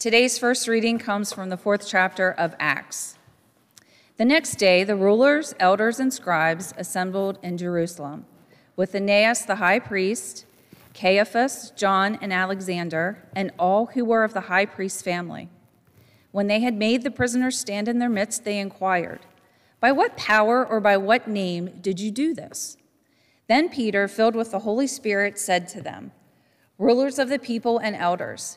Today's first reading comes from the fourth chapter of Acts. The next day, the rulers, elders, and scribes assembled in Jerusalem with Annas the high priest, Caiaphas, John, and Alexander, and all who were of the high priest's family. When they had made the prisoners stand in their midst, they inquired, By what power or by what name did you do this? Then Peter, filled with the Holy Spirit, said to them, Rulers of the people and elders,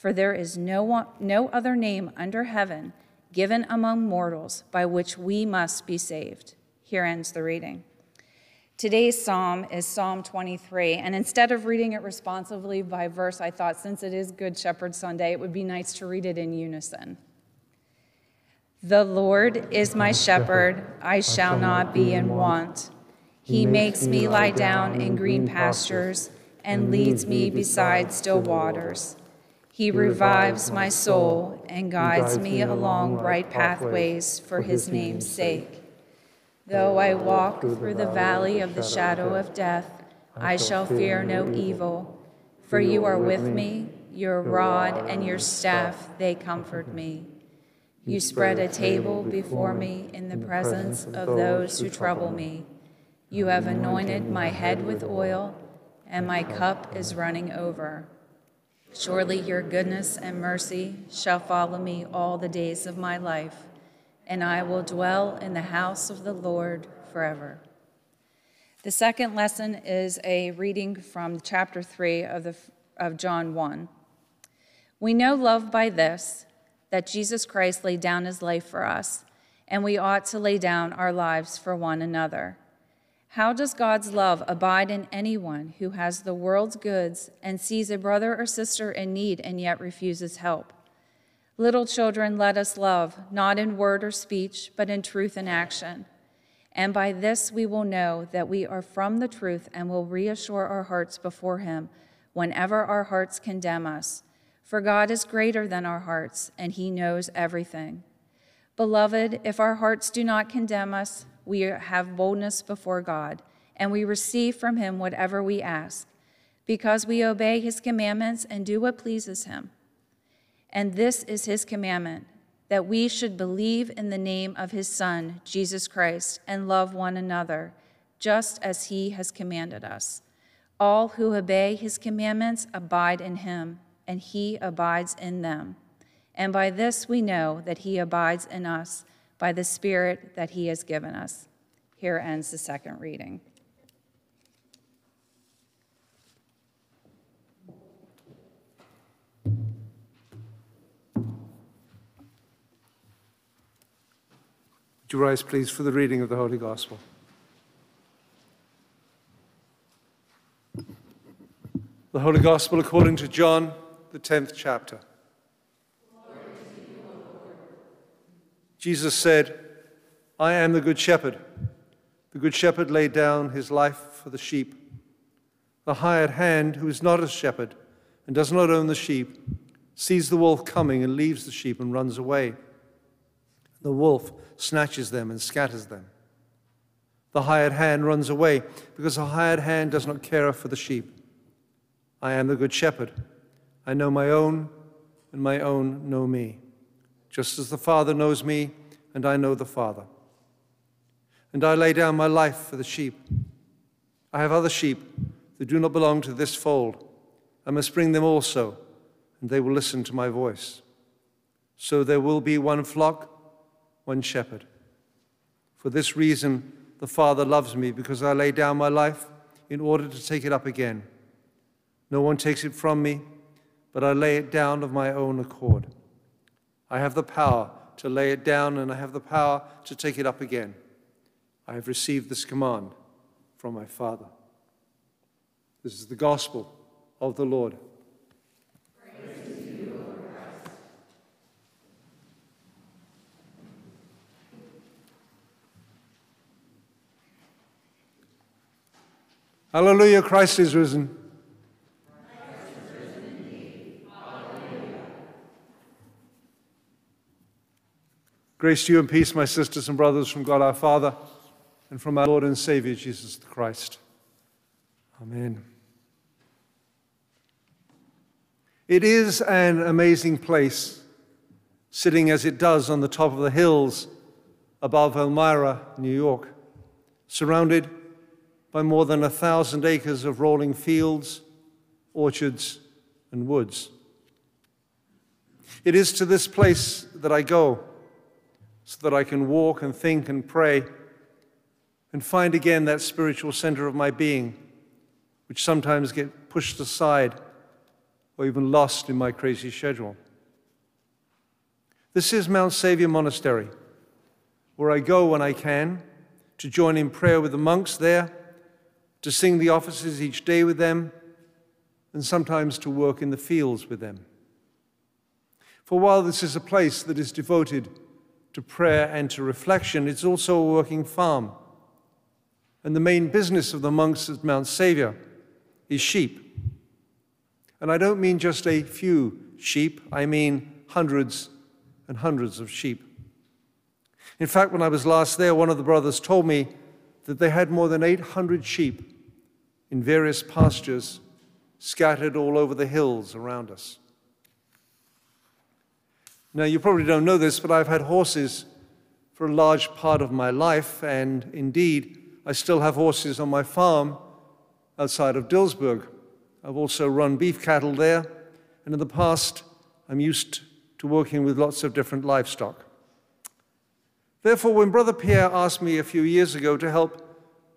for there is no, one, no other name under heaven given among mortals by which we must be saved. Here ends the reading. Today's psalm is Psalm 23, and instead of reading it responsively by verse, I thought since it is Good Shepherd Sunday, it would be nice to read it in unison. The Lord is my shepherd, I shall not be in want. He makes me lie down in green pastures and leads me beside still waters. He revives my soul and guides me along bright pathways for his name's sake. Though I walk through the valley of the shadow of death, I shall fear no evil, for you are with me, your rod and your staff, they comfort me. You spread a table before me in the presence of those who trouble me. You have anointed my head with oil and my cup is running over. Surely your goodness and mercy shall follow me all the days of my life, and I will dwell in the house of the Lord forever. The second lesson is a reading from chapter 3 of, the, of John 1. We know love by this, that Jesus Christ laid down his life for us, and we ought to lay down our lives for one another. How does God's love abide in anyone who has the world's goods and sees a brother or sister in need and yet refuses help? Little children, let us love, not in word or speech, but in truth and action. And by this we will know that we are from the truth and will reassure our hearts before Him whenever our hearts condemn us. For God is greater than our hearts, and He knows everything. Beloved, if our hearts do not condemn us, we have boldness before God, and we receive from him whatever we ask, because we obey his commandments and do what pleases him. And this is his commandment that we should believe in the name of his Son, Jesus Christ, and love one another, just as he has commanded us. All who obey his commandments abide in him, and he abides in them. And by this we know that he abides in us by the Spirit that he has given us. Here ends the second reading. Would you rise, please, for the reading of the Holy Gospel? The Holy Gospel according to John, the 10th chapter. Jesus said, I am the good shepherd. The good shepherd laid down his life for the sheep. The hired hand, who is not a shepherd and does not own the sheep, sees the wolf coming and leaves the sheep and runs away. The wolf snatches them and scatters them. The hired hand runs away because the hired hand does not care for the sheep. I am the good shepherd. I know my own, and my own know me just as the Father knows me, and I know the Father. And I lay down my life for the sheep. I have other sheep that do not belong to this fold. I must bring them also, and they will listen to my voice. So there will be one flock, one shepherd. For this reason, the Father loves me, because I lay down my life in order to take it up again. No one takes it from me, but I lay it down of my own accord. I have the power to lay it down and I have the power to take it up again. I have received this command from my Father. This is the gospel of the Lord. You, Lord Hallelujah, Christ is risen. Grace to you and peace, my sisters and brothers, from God our Father and from our Lord and Savior Jesus the Christ. Amen. It is an amazing place, sitting as it does on the top of the hills above Elmira, New York, surrounded by more than a thousand acres of rolling fields, orchards, and woods. It is to this place that I go so that I can walk and think and pray and find again that spiritual center of my being, which sometimes get pushed aside or even lost in my crazy schedule. This is Mount Savior Monastery, where I go when I can to join in prayer with the monks there to sing the offices each day with them, and sometimes to work in the fields with them. For while this is a place that is devoted to prayer and to reflection, it's also a working farm. And the main business of the monks at Mount Savior is sheep. And I don't mean just a few sheep, I mean hundreds and hundreds of sheep. In fact, when I was last there, one of the brothers told me that they had more than 800 sheep in various pastures scattered all over the hills around us. Now, you probably don't know this, but I've had horses for a large part of my life, and indeed, I still have horses on my farm outside of Dillsburg. I've also run beef cattle there, and in the past, I'm used to working with lots of different livestock. Therefore, when Brother Pierre asked me a few years ago to help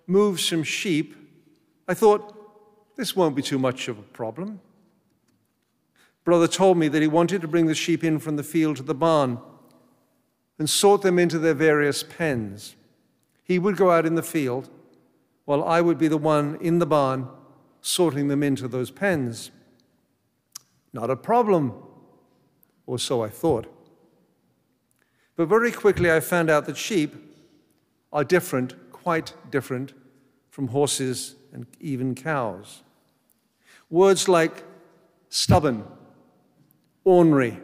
move some sheep I thought, this won't be too much of a problem. Brother told me that he wanted to bring the sheep in from the field to the barn and sort them into their various pens. He would go out in the field while I would be the one in the barn sorting them into those pens. Not a problem, or so I thought. But very quickly I found out that sheep are different, quite different, from horses and even cows. Words like stubborn, ornery,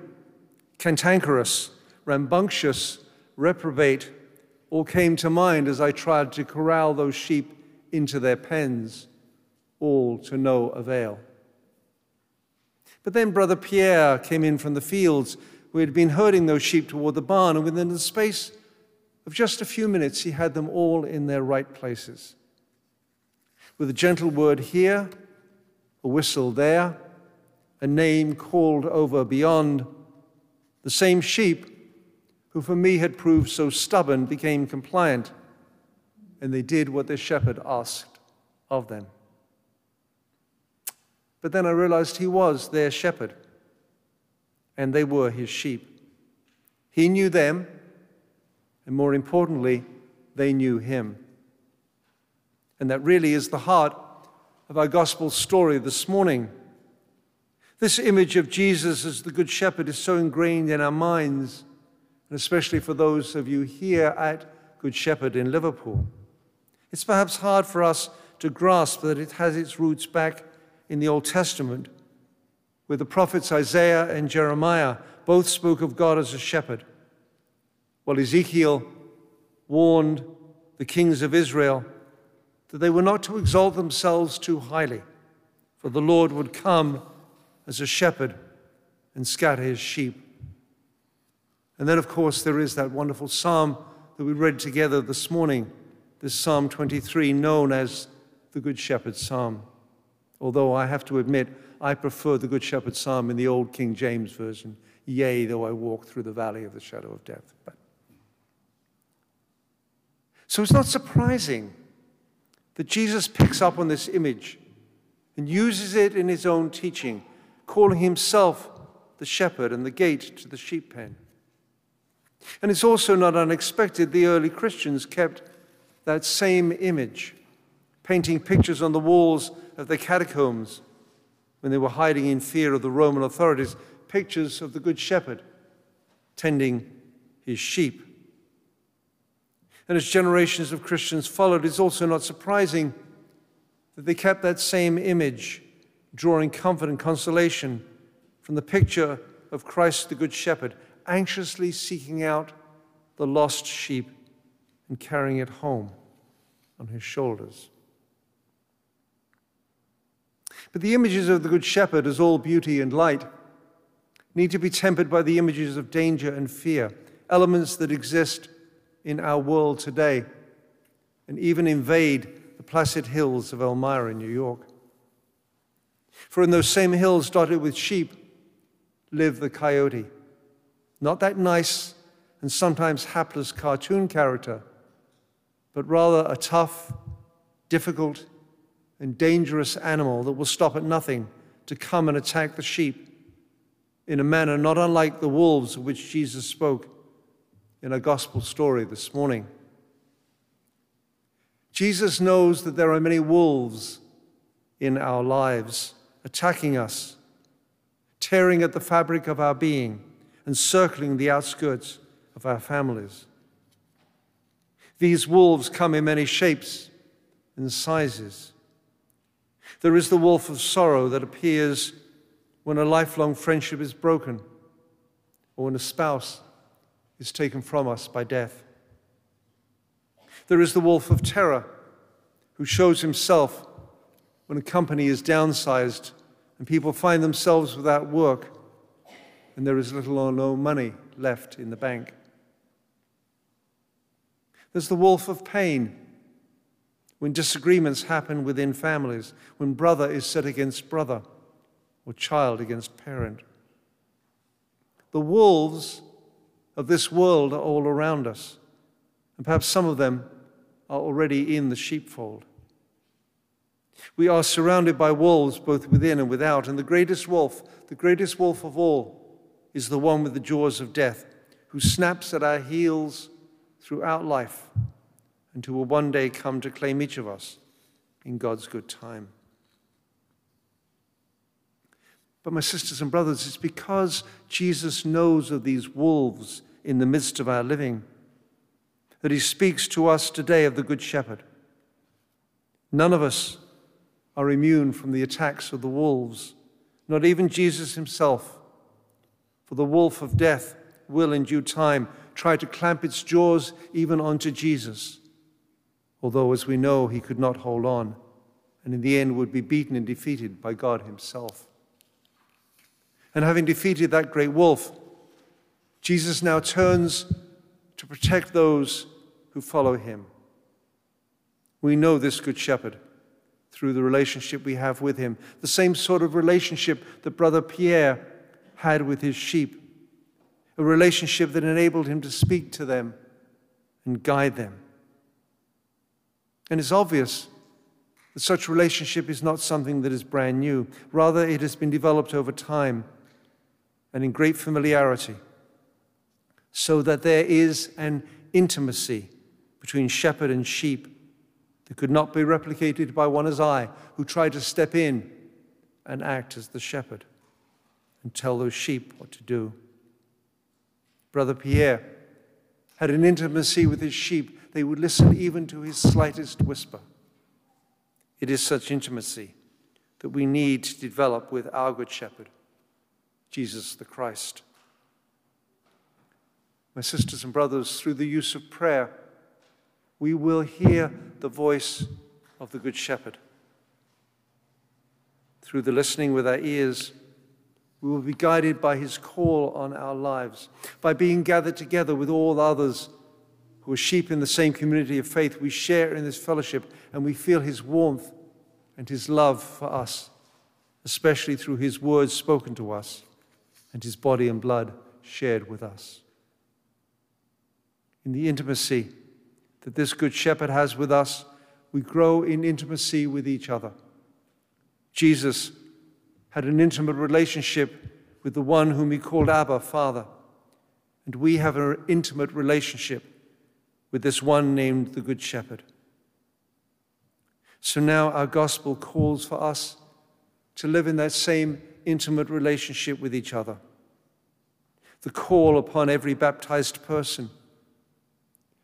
cantankerous, rambunctious, reprobate all came to mind as I tried to corral those sheep into their pens, all to no avail. But then Brother Pierre came in from the fields he had been herding those sheep toward the barn, and within the space of just a few minutes, he had them all in their right places with a gentle word here, a whistle there, a name called over beyond. The same sheep who for me had proved so stubborn became compliant, and they did what their shepherd asked of them. But then I realized he was their shepherd, and they were his sheep. He knew them, and more importantly, they knew him. And that really is the heart of our gospel story this morning. This image of Jesus as the Good Shepherd is so ingrained in our minds, and especially for those of you here at Good Shepherd in Liverpool. It's perhaps hard for us to grasp that it has its roots back in the Old Testament, where the prophets Isaiah and Jeremiah both spoke of God as a shepherd, while Ezekiel warned the kings of Israel that they were not to exalt themselves too highly, for the Lord would come as a shepherd and scatter his sheep. And then, of course, there is that wonderful psalm that we read together this morning, this Psalm 23, known as the Good Shepherd Psalm. Although I have to admit, I prefer the Good Shepherd Psalm in the old King James Version. Yea, though I walk through the valley of the shadow of death. But... So it's not surprising that Jesus picks up on this image and uses it in his own teaching, calling himself the shepherd and the gate to the sheep pen. And it's also not unexpected the early Christians kept that same image, painting pictures on the walls of the catacombs when they were hiding in fear of the Roman authorities, pictures of the Good Shepherd tending his sheep. And as generations of Christians followed, it's also not surprising that they kept that same image, drawing comfort and consolation from the picture of Christ the Good Shepherd, anxiously seeking out the lost sheep and carrying it home on his shoulders. But the images of the Good Shepherd as all beauty and light need to be tempered by the images of danger and fear, elements that exist in our world today and even invade the placid hills of Elmira New York. For in those same hills dotted with sheep live the coyote, not that nice and sometimes hapless cartoon character, but rather a tough, difficult, and dangerous animal that will stop at nothing to come and attack the sheep in a manner not unlike the wolves of which Jesus spoke in a gospel story this morning. Jesus knows that there are many wolves in our lives attacking us, tearing at the fabric of our being, and circling the outskirts of our families. These wolves come in many shapes and sizes. There is the wolf of sorrow that appears when a lifelong friendship is broken or when a spouse is taken from us by death. There is the wolf of terror who shows himself when a company is downsized and people find themselves without work and there is little or no money left in the bank. There's the wolf of pain when disagreements happen within families, when brother is set against brother or child against parent. The wolves of this world are all around us, and perhaps some of them are already in the sheepfold. We are surrounded by wolves both within and without, and the greatest wolf, the greatest wolf of all, is the one with the jaws of death, who snaps at our heels throughout life and who will one day come to claim each of us in God's good time. But, my sisters and brothers, it's because Jesus knows of these wolves in the midst of our living that he speaks to us today of the Good Shepherd. None of us are immune from the attacks of the wolves, not even Jesus himself. For the wolf of death will, in due time, try to clamp its jaws even onto Jesus, although, as we know, he could not hold on, and in the end would be beaten and defeated by God himself. And having defeated that great wolf, Jesus now turns to protect those who follow him. We know this Good Shepherd through the relationship we have with him, the same sort of relationship that Brother Pierre had with his sheep, a relationship that enabled him to speak to them and guide them. And it's obvious that such relationship is not something that is brand new. Rather, it has been developed over time and in great familiarity, so that there is an intimacy between shepherd and sheep that could not be replicated by one as I, who tried to step in and act as the shepherd and tell those sheep what to do. Brother Pierre had an intimacy with his sheep, they would listen even to his slightest whisper. It is such intimacy that we need to develop with our Good Shepherd. Jesus the Christ. My sisters and brothers, through the use of prayer, we will hear the voice of the Good Shepherd. Through the listening with our ears, we will be guided by his call on our lives. By being gathered together with all others who are sheep in the same community of faith, we share in this fellowship and we feel his warmth and his love for us, especially through his words spoken to us and his body and blood shared with us. In the intimacy that this Good Shepherd has with us, we grow in intimacy with each other. Jesus had an intimate relationship with the one whom he called Abba, Father. And we have an intimate relationship with this one named the Good Shepherd. So now our gospel calls for us to live in that same intimate relationship with each other. The call upon every baptized person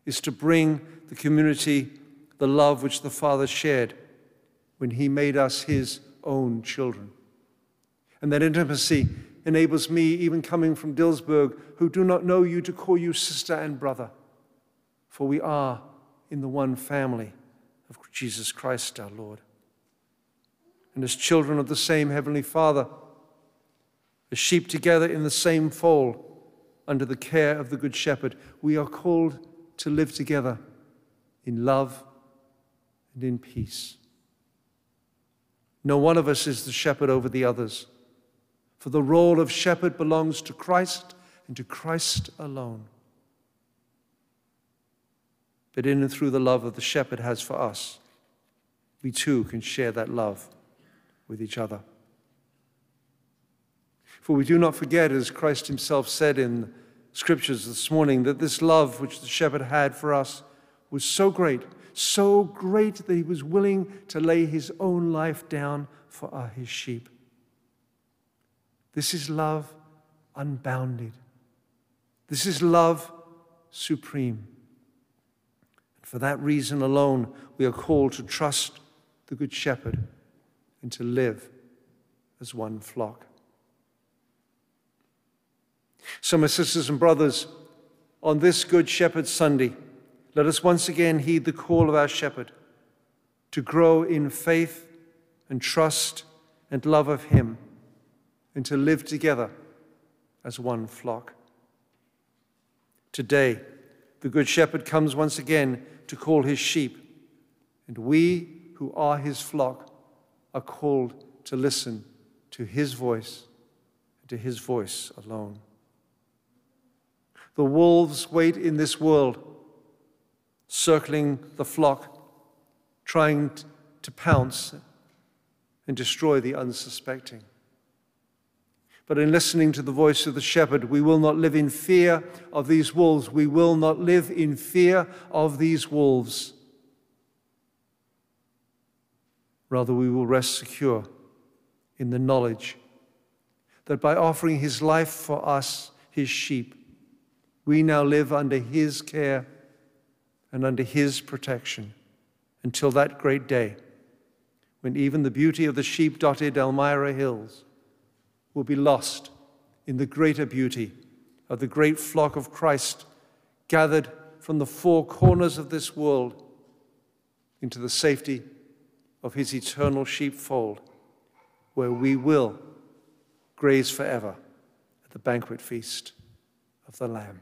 is to bring the community the love which the Father shared when he made us his own children. And that intimacy enables me, even coming from Dillsburg, who do not know you, to call you sister and brother. For we are in the one family of Jesus Christ our Lord. And as children of the same Heavenly Father, as sheep together in the same fold, under the care of the Good Shepherd, we are called to live together in love and in peace. No one of us is the shepherd over the others, for the role of shepherd belongs to Christ and to Christ alone. But in and through the love that the shepherd has for us, we too can share that love with each other. For we do not forget, as Christ himself said in scriptures this morning, that this love which the shepherd had for us was so great, so great that he was willing to lay his own life down for his sheep. This is love unbounded. This is love supreme. And for that reason alone, we are called to trust the Good Shepherd and to live as one flock. So, my sisters and brothers, on this Good Shepherd Sunday, let us once again heed the call of our shepherd to grow in faith and trust and love of him and to live together as one flock. Today, the Good Shepherd comes once again to call his sheep, and we who are his flock are called to listen to his voice and to his voice alone. The wolves wait in this world, circling the flock, trying to pounce and destroy the unsuspecting. But in listening to the voice of the shepherd, we will not live in fear of these wolves. We will not live in fear of these wolves. Rather, we will rest secure in the knowledge that by offering his life for us, his sheep, we now live under His care and under His protection until that great day when even the beauty of the sheep dotted Elmira Hills will be lost in the greater beauty of the great flock of Christ gathered from the four corners of this world into the safety of his eternal sheepfold, where we will graze forever at the banquet feast of the Lamb.